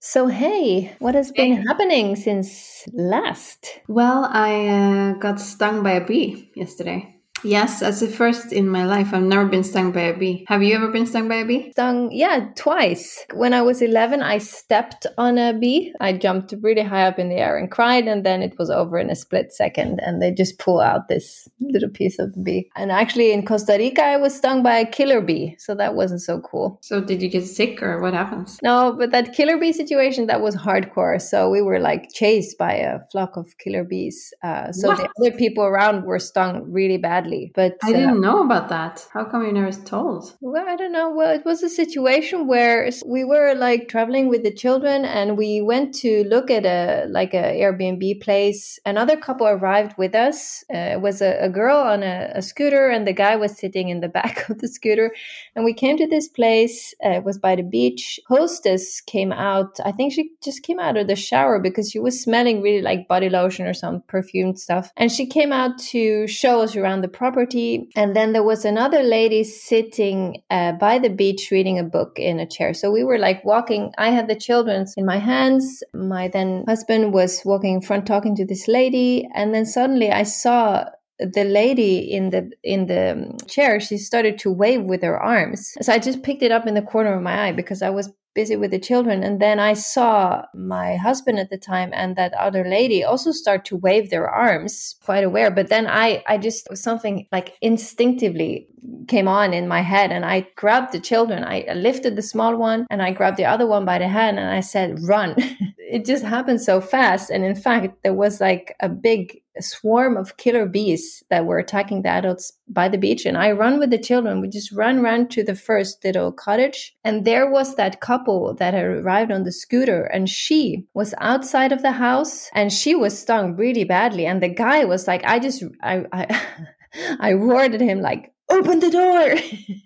So, hey, what has been happening since last? Well, I uh, got stung by a bee yesterday. Yes, that's the first in my life. I've never been stung by a bee. Have you ever been stung by a bee? Stung, yeah, twice. When I was 11, I stepped on a bee. I jumped really high up in the air and cried, and then it was over in a split second. And they just pull out this little piece of the bee. And actually, in Costa Rica, I was stung by a killer bee. So that wasn't so cool. So, did you get sick or what happens? No, but that killer bee situation, that was hardcore. So, we were like chased by a flock of killer bees. Uh, so, What? the other people around were stung really badly. But I uh, didn't know about that. How come you never told? Well, I don't know. Well, it was a situation where we were like traveling with the children, and we went to look at a like a Airbnb place. Another couple arrived with us. Uh, it was a, a girl on a, a scooter, and the guy was sitting in the back of the scooter. And we came to this place. Uh, it was by the beach. Hostess came out. I think she just came out of the shower because she was smelling really like body lotion or some perfumed stuff. And she came out to show us around the property. And then there was another lady sitting uh, by the beach reading a book in a chair. So we were like walking. I had the children in my hands. My then husband was walking in front talking to this lady. And then suddenly I saw the lady in the in the um, chair she started to wave with her arms so i just picked it up in the corner of my eye because i was busy with the children. And then i saw my husband at the time and that other lady also start to wave their arms quite aware. But then i i just something like instinctively came on in my head and i grabbed the children. I lifted the small one and i grabbed the other one by the hand and i said run it just happened so fast. And in fact there was like a big swarm of killer bees that were attacking the adults by the beach. And i run with the children. We just run ran to the first little cottage. And there was that couple that had arrived on the scooter. And she was outside of the house. And she was stung really badly. And the guy was like i just i i, I roared at him like open the door.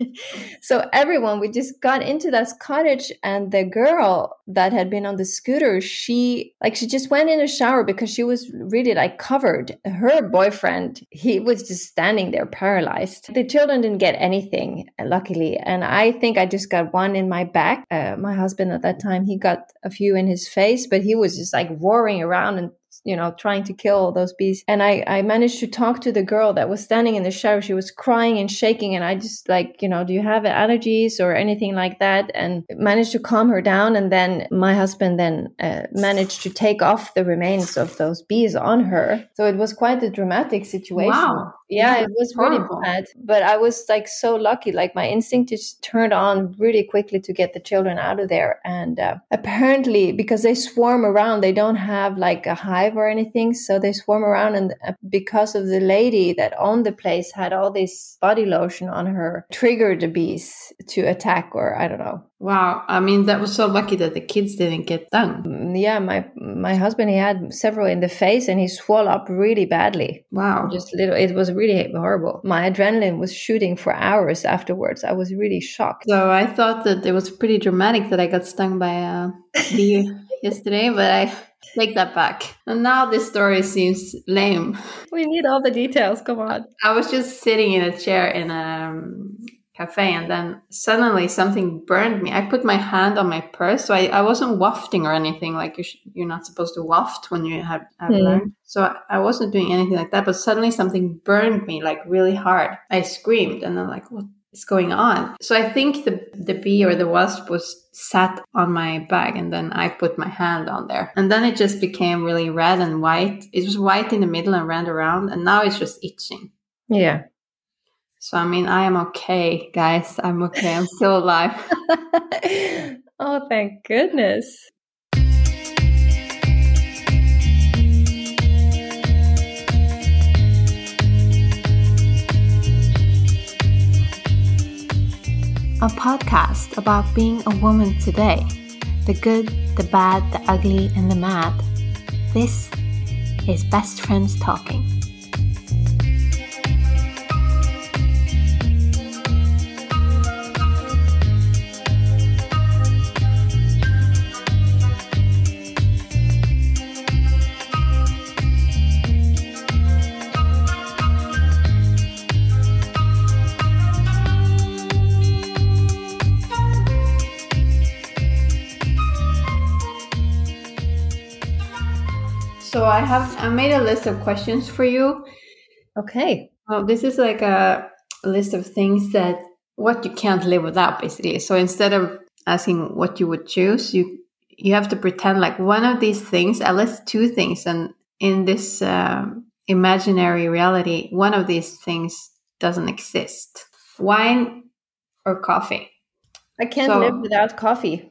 So everyone we just got into that cottage and the girl that had been on the scooter she like she just went in a shower because she was really like covered. Her boyfriend he was just standing there paralyzed. The children didn't get anything luckily and i think i just got one in my back. Uh, my husband at that time he got a few in his face but he was just like roaring around and you know, trying to kill all those bees. And I, I managed to talk to the girl that was standing in the shower. She was crying and shaking. And I just like, you know, do you have allergies or anything like that? And managed to calm her down. And then my husband then uh, managed to take off the remains of those bees on her. So it was quite a dramatic situation. Wow. Yeah, it was really horrible. bad. But I was like so lucky. Like my instinct just turned on really quickly to get the children out of there. And uh, apparently, because they swarm around, they don't have like a hive or anything. So they swarm around. And uh, because of the lady that owned the place had all this body lotion on her, triggered the bees to attack, or I don't know. Wow. I mean, that was so lucky that the kids didn't get stung. Mm, Yeah, my my husband he had several in the face and he swelled up really badly. Wow. just little it was really horrible my adrenaline was shooting for hours afterwards i was really shocked So I thought that it was pretty dramatic that I got stung by a bee yesterday, but I take that back. And now this story seems lame. we need all the details come on I was just sitting in a chair in a um, cafe, and then suddenly something burned me. I put my hand on my purse, so I, I wasn't wafting or anything. Like you sh- you're not supposed to waft when you have, have Hmm. learned. So I, I wasn't doing anything like that. But suddenly something burned me like really hard. I screamed, and I'm like, what? is going on? So I think the the bee or the wasp was sat on my bag and then I put my hand on there. And then it just became really red and white. It was white in the middle and ran around and now it's just itching. yeah So I mean I am okay, guys. I'm okay. I'm still alive. oh thank goodness A podcast about being a woman today. The good, the bad, the ugly, and the mad. This is Best Friends Talking. Have I made a list of questions for you. Okay. Well, this is like a list of things that what you can't live without, basically. So instead of asking what you would choose, you you have to pretend like one of these things, at least two things, and in this um, imaginary reality, one of these things doesn't exist: wine or coffee. I can't So- live without coffee.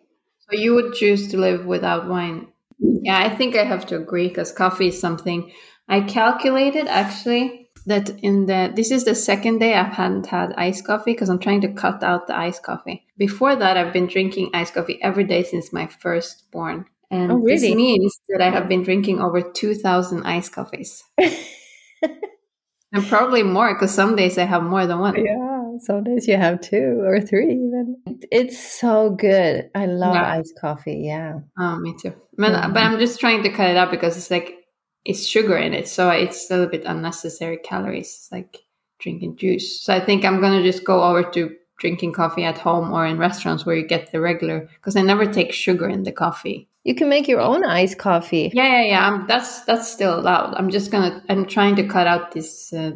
So you would choose to live without wine. Yeah, I think I have to agree because coffee is something I calculated actually that in the this is the second day I hadn't had iced coffee because I'm trying to cut out the iced coffee. Before that, I've been drinking iced coffee every day since my firstborn, and Oh, this really? means that I have been drinking over two thousand iced coffees, and probably more because some days I have more than one. Yeah, some days you have two or three even. It's so good. I love Yeah. iced coffee. Yeah. Oh, me too. But, Mhm. but I'm just trying to cut it out because it's like it's sugar in it, so it's a little bit unnecessary calories. It's like drinking juice. So I think I'm gonna just go over to drinking coffee at home or in restaurants where you get the regular because I never take sugar in the coffee. You can make your own iced coffee. Yeah, yeah, yeah. I'm, that's that's still allowed. I'm just gonna. I'm trying to cut out this uh,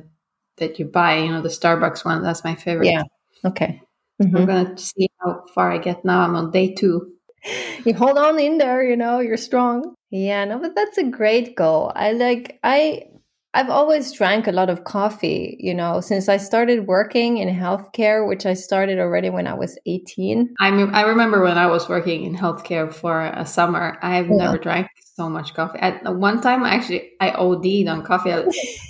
that you buy. You know, the Starbucks one. That's my favorite. Yeah. Okay. I'm Mhm. gonna see how far I get now. I'm on day two. You hold on in there, you know, you're strong. Yeah, no, but that's a great goal. I like I I've always drank a lot of coffee, you know, since I started working in healthcare, which I started already when I was 18. I mean, I remember when I was working in healthcare for a summer. I've Yeah. never drank so much coffee. At one time, actually, I OD'd on coffee. I,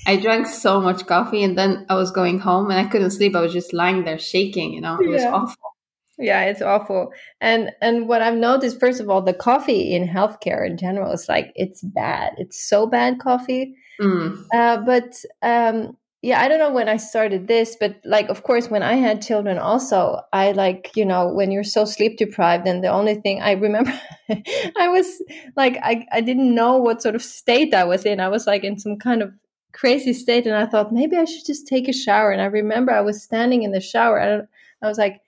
I drank so much coffee, and then I was going home and I couldn't sleep. I was just lying there shaking. You know, it was Yeah. awful. Yeah, it's awful. And and what I've noticed, first of all, the coffee in healthcare in general is like it's bad. It's so bad coffee. Mm. Uh, but um, yeah, I don't know when I started this, but like, of course, when I had children, also, I like, you know, when you're so sleep deprived, and the only thing I remember, I was like, I, I didn't know what sort of state I was in. I was like in some kind of crazy state, and I thought maybe I should just take a shower. And I remember I was standing in the shower, and I was like,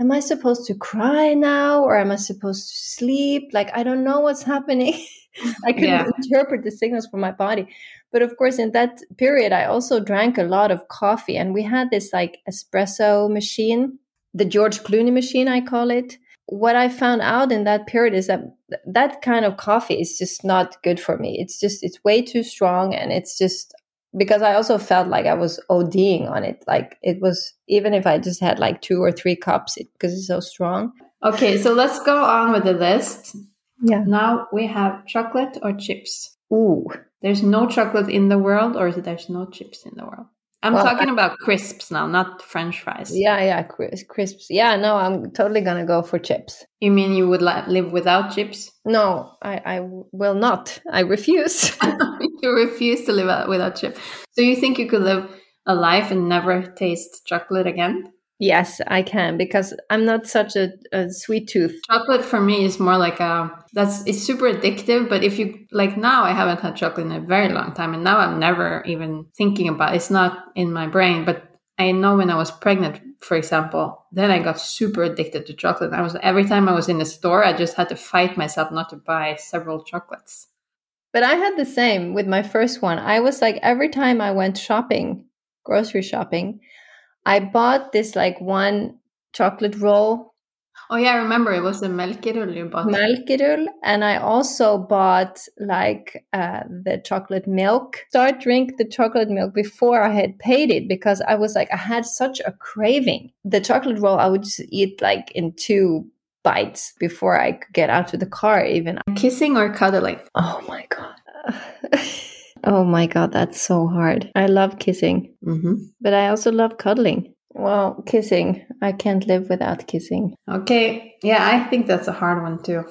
Am I supposed to cry now, or am I supposed to sleep? Like, I don't know what's happening. I couldn't Yeah. interpret the signals from my body. But of course, in that period, I also drank a lot of coffee, and we had this like espresso machine, the George Clooney machine, I call it. What I found out in that period is that that kind of coffee is just not good for me. It's just, it's way too strong, and it's just because I also felt like I was ODing on it. Like it was, even if I just had like two or three cups, it, because it's so strong. Okay, so let's go on with the list. Yeah. Now we have chocolate or chips. Ooh. There's no chocolate in the world, or there's no chips in the world. I'm Well, talking about crisps now, not French fries. Yeah, yeah, cris- crisps. Yeah, no, I'm totally gonna go for chips. You mean you would li- live without chips? No, I, I will not. I refuse. you refuse to live out without chips. So you think you could live a life and never taste chocolate again? Yes, I can because I'm not such a, a sweet tooth. Chocolate for me is more like a that's it's super addictive. But if you like now, I haven't had chocolate in a very long time, and now I'm never even thinking about. It's not in my brain, but I know when I was pregnant, for example, then I got super addicted to chocolate. I was every time I was in the store, I just had to fight myself not to buy several chocolates. But I had the same with my first one. I was like, every time I went shopping, grocery shopping, I bought this like one chocolate roll, Oh yeah, I remember it was the melkerull you bought. Malkirull, and I also bought like uh, the chocolate milk. Start drink the chocolate milk before I had paid it because I was like, I had such a craving. The chocolate roll, I would just eat like in two bites before I could get out to the car, even. Kissing or cuddling? Oh my God. oh my God, that's so hard. I love kissing, Mm-hmm. but I also love cuddling. Well, kissing. I can't live without kissing. Okay, yeah, I think that's a hard one too.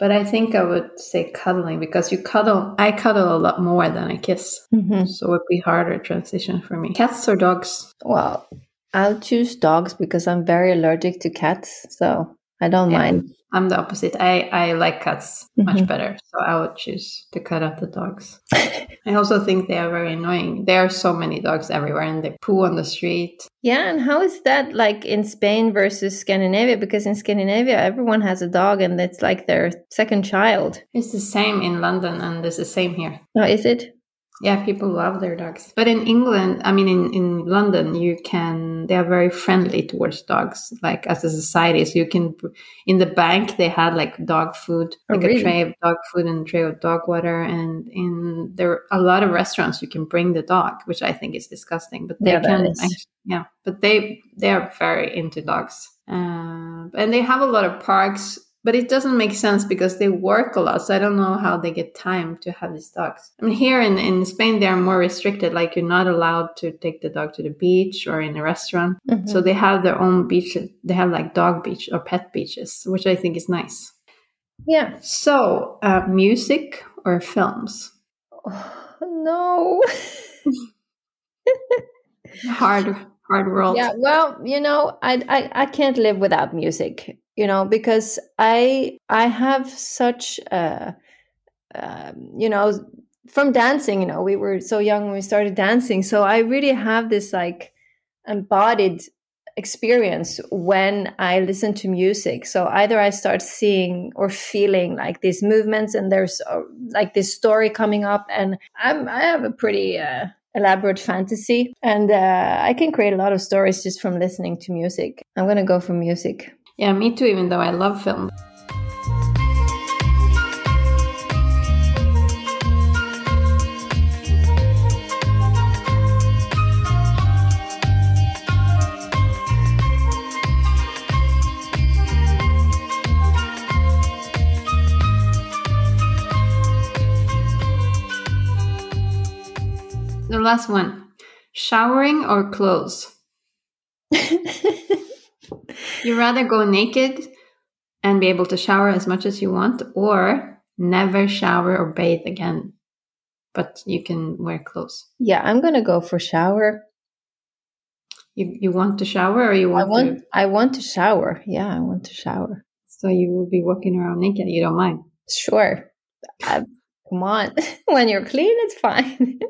But I think I would say cuddling because you cuddle. I cuddle a lot more than I kiss, Mhm. so it'd be harder transition for me. Cats or dogs? Well, I'll choose dogs because I'm very allergic to cats. So I don't Yeah. mind. I'm the opposite. I, I like cats Mhm. much better. So I would choose to cut out the dogs. I also think they are very annoying. There are so many dogs everywhere and they poo on the street. Yeah, and how is that like in Spain versus Scandinavia? Because in Scandinavia, everyone has a dog and it's like their second child. It's the same in London and it's the same here. Oh, is it? Yeah, people love their dogs. But in England, I mean, in, in London, you can, they are very friendly towards dogs, like as a society. So you can, in the bank, they had like dog food, Oh, like really? a tray of dog food and a tray of dog water. And in there are a lot of restaurants, you can bring the dog, which I think is disgusting. But they Yeah, can, is. act- yeah, but they, they are very into dogs. Uh, and they have a lot of parks but it doesn't make sense because they work a lot so i don't know how they get time to have these dogs i mean here in, in spain they are more restricted like you're not allowed to take the dog to the beach or in a restaurant Mhm. so they have their own beach they have like dog beach or pet beaches which i think is nice yeah. so uh, music or films Oh, no. hard hard world yeah. Well, you know, I, I I can't live without music. You know, because I I have such a, um, you know, from dancing. You know, we were so young when we started dancing, so I really have this like embodied experience when I listen to music. So either I start seeing or feeling like these movements, and there's uh, like this story coming up, and I'm I have a pretty uh, elaborate fantasy, and uh, I can create a lot of stories just from listening to music. I'm gonna go for music. Yeah me too even though i love film. The last one. Showering or clothes You rather go naked and be able to shower as much as you want, or never shower or bathe again, but you can wear clothes. yeah, I'm gonna go for shower. You you want to shower, or you want? I want, to? I want to shower. Yeah, I want to shower. So you will be walking around naked. You don't mind. Sure. Uh, come on. when you're clean, it's fine.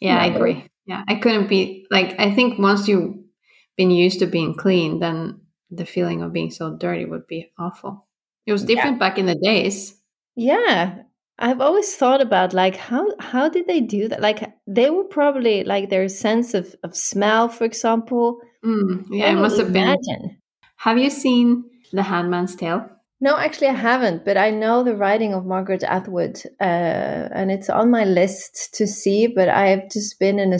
Yeah, I agree. Yeah, I couldn't be like. I think once you've been used to being clean, then the feeling of being so dirty would be awful. It was Yeah. different back in the days. yeah. I've always thought about like how how did they do that? Like they were probably like their sense of, of smell, for example. Mm, yeah, it must have been. Have you seen The Handmaid's Tale? No, actually, I haven't, but I know the writing of Margaret Atwood, uh, and it's on my list to see. But I have just been in a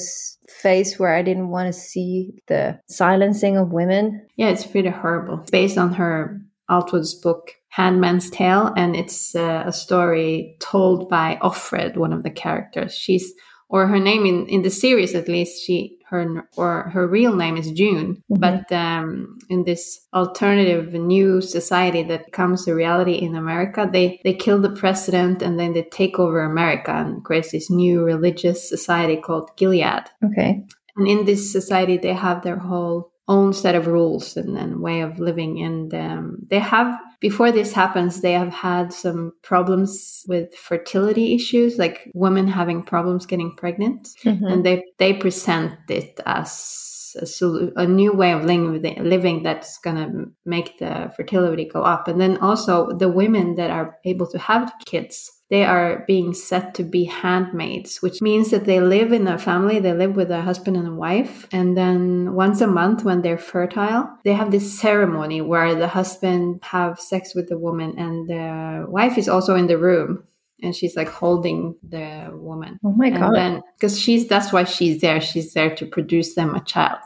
phase where I didn't want to see the silencing of women. Yeah, it's pretty horrible. It's based on her Atwood's book Handmaid's Tale, and it's uh, a story told by Offred, one of the characters. She's or her name in, in the series at least she her or her real name is June, Mhm. but um, in this alternative new society that becomes a reality in America, they they kill the president and then they take over America and create this new religious society called Gilead. Okay. And in this society, they have their whole own set of rules and, and way of living. And um, they have, before this happens, they have had some problems with fertility issues, like women having problems getting pregnant. Mhm. And they, they present it as a, a new way of living, living that's going to make the fertility go up. And then also the women that are able to have kids they are being set to be handmaids, which means that they live in a family, they live with a husband and a wife. And then once a month, when they're fertile, they have this ceremony where the husband have sex with the woman and the wife is also in the room and she's like holding the woman. Oh my god. because she's, that's why she's there. She's there to produce them a child.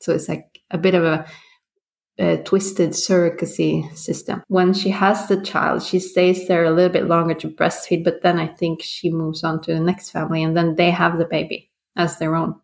So it's like a bit of a a twisted surrogacy system. When she has the child, she stays there a little bit longer to breastfeed, but then I think she moves on to the next family and then they have the baby as their own.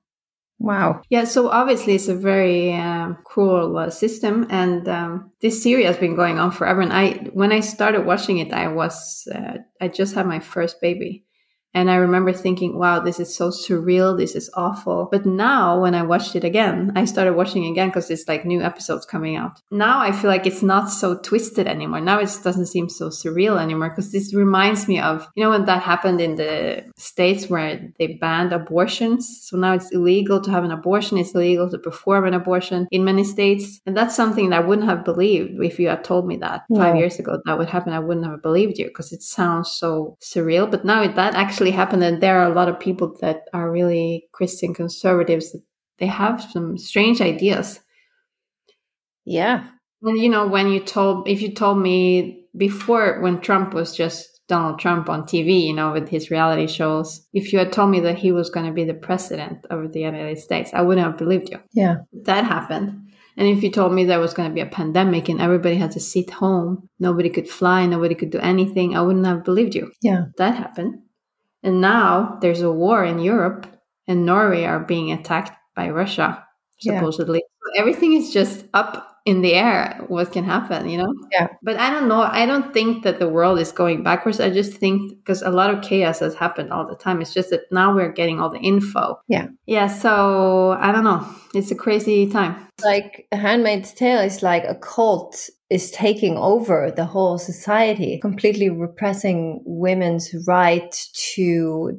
wow. Yeah, so obviously it's a very um, cruel uh, system, and um, this series has been going on forever. And I, when I started watching it, I was uh, I just had my first baby, And I remember thinking, wow, this is so surreal. This is awful. But now when I watched it again, I started watching again because it's like new episodes coming out. Now I feel like it's not so twisted anymore. Now it doesn't seem so surreal anymore because this reminds me of, you know, when that happened in the States where they banned abortions. So now it's illegal to have an abortion. It's illegal to perform an abortion in many states. And that's something that I wouldn't have believed if you had told me that five years ago that would happen. I wouldn't have believed you because it sounds so surreal. But now that actually happened. And there are a lot of people that are really Christian conservatives they have some strange ideas. Yeah. And you know, when you told, if you told me before when Trump was just Donald Trump on TV, you know, with his reality shows, if you had told me that he was going to be the president of the United States, I wouldn't have believed you. Yeah. That happened. And if you told me there was going to be a pandemic and everybody had to sit home, nobody could fly, nobody could do anything, I wouldn't have believed you. Yeah. That happened. And now there's a war in Europe and Norway are being attacked by Russia, supposedly. Yeah. So everything is just up in the air what can happen you know? Yeah. But i don't know i don't think that the world is going backwards. I just think because a lot of chaos has happened all the time. It's just that now we're getting all the info. Yeah. Yeah so i don't know. It's a crazy time. Like a handmaid's tale is like a cult is taking over the whole society completely repressing women's right to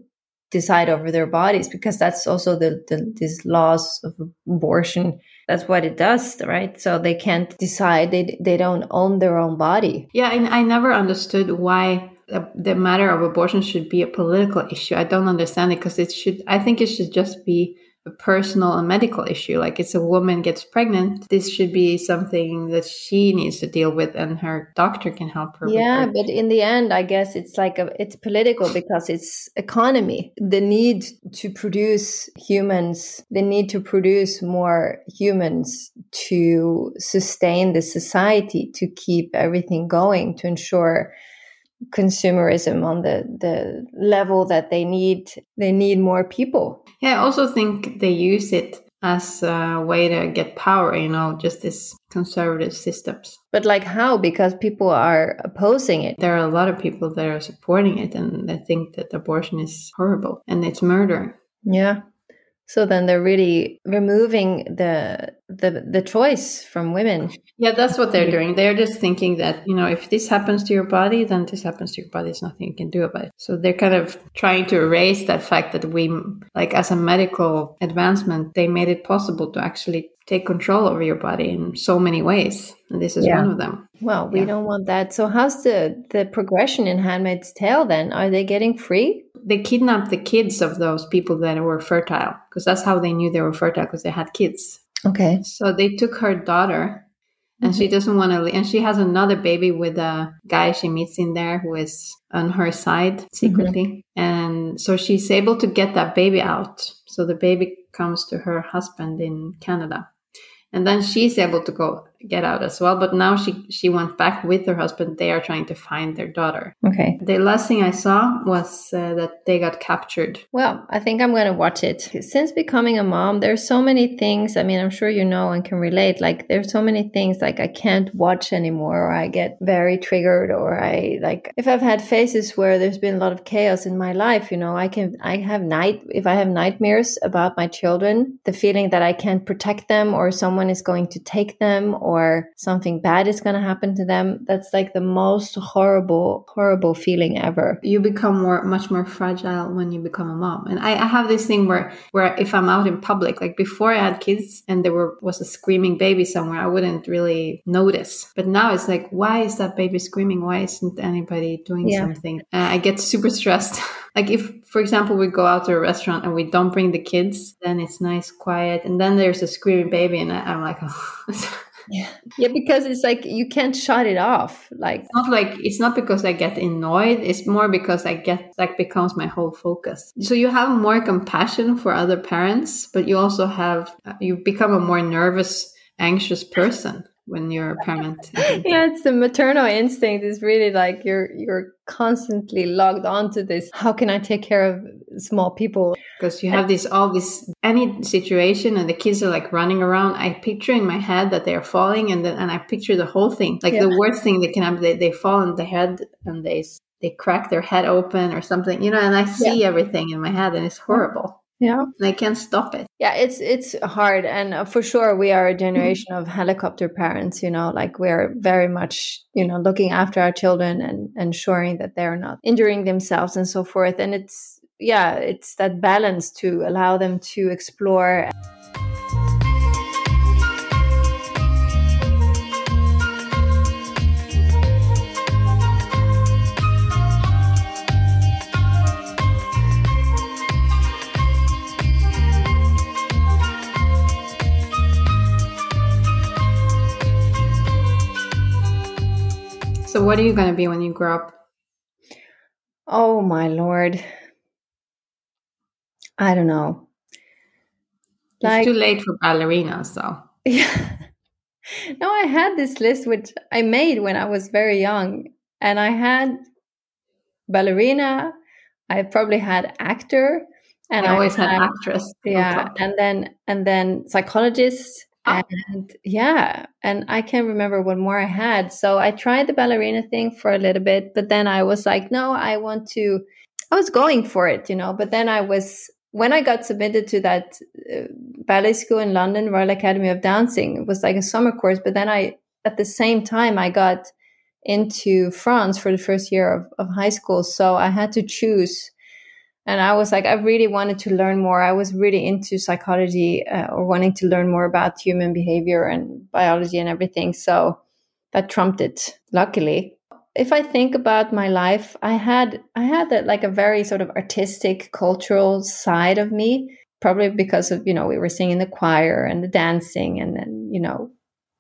decide over their bodies because that's also the, the these laws of abortion. That's what it does right? So they can't decide they they don't own their own body. Yeah and i never understood why the matter of abortion should be a political issue. I don't understand it because it should i think it should just be a personal and medical issue. Like it's a woman gets pregnant, this should be something that she needs to deal with, and her doctor can help her. Yeah, but in the end, I guess it's like a, it's political because it's economy. The need to produce humans, the need to produce more humans to sustain the society, to keep everything going, to ensure consumerism on the the level that they need they need more people. Yeah i also think they use it as a way to get power you know just this conservative systems. But like how? Because people are opposing it. There are a lot of people that are supporting it and they think that abortion is horrible and it's murder. Yeah so then they're really removing the the the choice from women. Yeah, that's what they're doing. They're just thinking that, you know, if this happens to your body, then this happens to your body. There's nothing you can do about it. So they're kind of trying to erase that fact that we like as a medical advancement, they made it possible to actually take control over your body in so many ways. And this is yeah. one of them. Well, we yeah. don't want that. So how's the the progression in Handmaid's Tale then? Are they getting free? they kidnapped the kids of those people that were fertile because that's how they knew they were fertile because they had kids. Okay. So they took her daughter and mm-hmm. she doesn't want to leave. and she has another baby with a guy she meets in there who is on her side secretly mm-hmm. and so she's able to get that baby out so the baby comes to her husband in canada and then she's able to go get out as well but now she she went back with her husband. They are trying to find their daughter. Okay. The last thing i saw was uh, that they got captured. Well i think i'm going to watch it. Since becoming a mom there's so many things i mean i'm sure you know and can relate like there's so many things like i can't watch anymore or i get very triggered or i like if i've had phases where there's been a lot of chaos in my life you know i can i have night if i have nightmares about my children the feeling that i can't protect them or someone someone is going to take them or something bad is going to happen to them. That's like the most horrible, horrible feeling ever. You become more, much more fragile when you become a mom. And I, I have this thing where, where if I'm out in public, like before I had kids and there were, was a screaming baby somewhere, I wouldn't really notice. But now it's like, why is that baby screaming? Why isn't anybody doing yeah. something? Uh, I get super stressed. like if, for example, we go out to a restaurant and we don't bring the kids, then it's nice, quiet. And then there's a screaming baby and I, I'm like, oh. Yeah, yeah, because it's like you can't shut it off. Like it's not like it's not because I get annoyed. It's more because I get like becomes my whole focus. So you have more compassion for other parents, but you also have uh, you become a more nervous, anxious person when you're a parent. yeah, it's the maternal instinct It's really like you're you're constantly logged onto this. How can I take care of small people? Because you have this all this any situation and the kids are like running around. I picture in my head that they are falling and then and I picture the whole thing. Like yeah. the worst thing that can happen, they, they fall on the head and they they crack their head open or something, you know, and I see yeah. everything in my head and it's horrible. Yeah. they can't stop it. Yeah, it's it's hard and uh, for sure we are a generation of helicopter parents, you know, like we're very much, you know, looking after our children and ensuring that they're not injuring themselves and so forth and it's yeah, it's that balance to allow them to explore So, what are you going to be when you grow up? Oh, my Lord. I don't know. It's too late for ballerinas, though. Yeah. no, I had this list which I made when I was very young, and I had ballerina. I probably had actor, and I always I had, had actress. Yeah, and then and then psychologist, Oh. And yeah, and I can't remember what more I had. So I tried the ballerina thing for a little bit, but then I was like, no, I want to. I was going for it, you know, but then I was when I got submitted to that uh, ballet school in London, Royal Academy of Dancing. It was like a summer course, but then I at the same time I got into France for the first year of, of high school, so I had to choose and i was like i really wanted to learn more. I was really into psychology uh, or wanting to learn more about human behavior and biology and everything. So that trumped it luckily. If i think about my life i had i had that like a very sort of artistic cultural side of me probably because of you know we were singing the choir and the dancing and then you know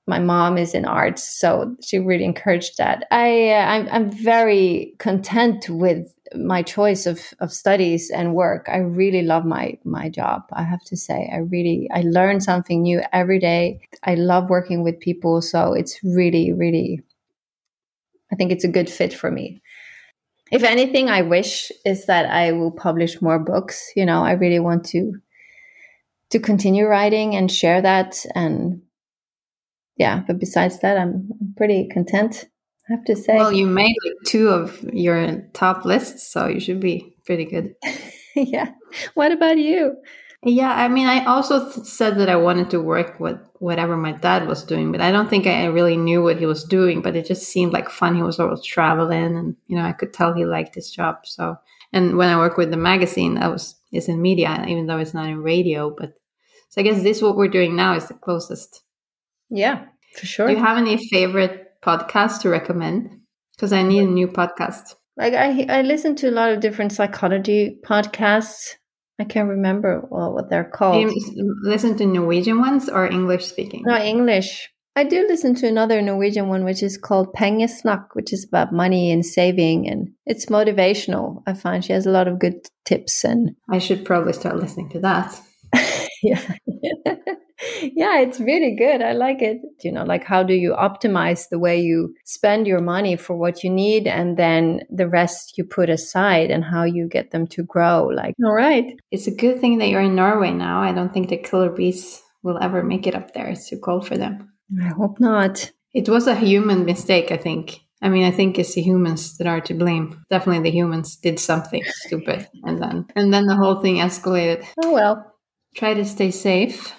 my mom is in arts so she really encouraged that. I uh, I'm, I'm very content with my choice of, of studies and work. I really love my my job i have to say. I really i learn something new every day. I love working with people so it's really really i think it's a good fit for me. If anything i wish is that i will publish more books you know i really want to to continue writing and share that and yeah but besides that i'm, pretty content I have to say. Well, you made like two of your top lists, so you should be pretty good. yeah. What about you? Yeah, I mean, I also th- said that I wanted to work with whatever my dad was doing, but I don't think I really knew what he was doing. But it just seemed like fun. He was always traveling, and you know, I could tell he liked his job. So, and when I work with the magazine, that was is in media, even though it's not in radio. But so I guess this what we're doing now is the closest. Yeah, for sure. Do you have any favorite podcasts to recommend? Because I need a new podcast. Like I, I listen to a lot of different psychology podcasts. I can't remember well, what they're called. listen to Norwegian ones or English speaking? No, English. I do listen to another Norwegian one, which is called Pengesnakk, which is about money and saving, and it's motivational. I find she has a lot of good tips, and I should probably start listening to that. yeah. yeah, it's really good. I like it. You know, like how do you optimize the way you spend your money for what you need and then the rest you put aside and how you get them to grow? Like, all right. It's a good thing that you're in Norway now. I don't think the killer bees will ever make it up there. It's too cold for them. I hope not. It was a human mistake, I think. I mean, I think it's the humans that are to blame. Definitely the humans did something stupid and then and then the whole thing escalated. Oh well. Try to stay safe.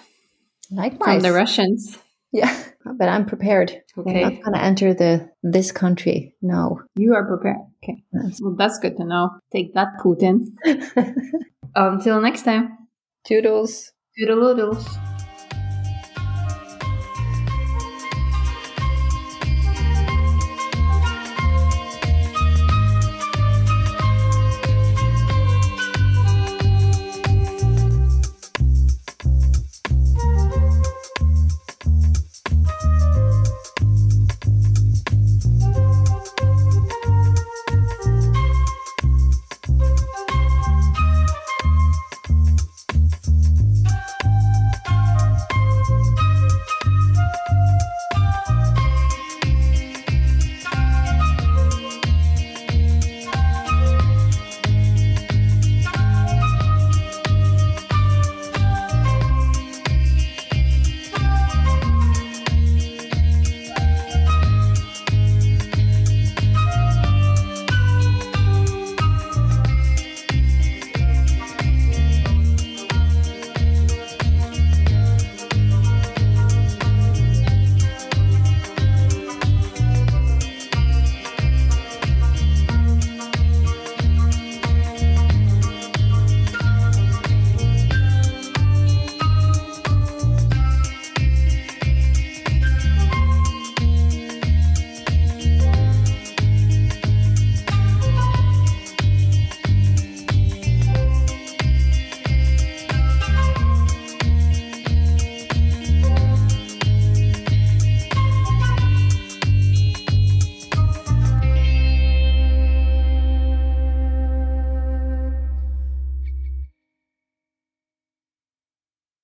Likewise. From the Russians. Yeah, but I'm prepared. Okay. I'm not going to enter the this country. No. You are prepared. Okay. Yes. Well, that's good to know. Take that, Putin. Until next time. Toodles. Toodle-oodles.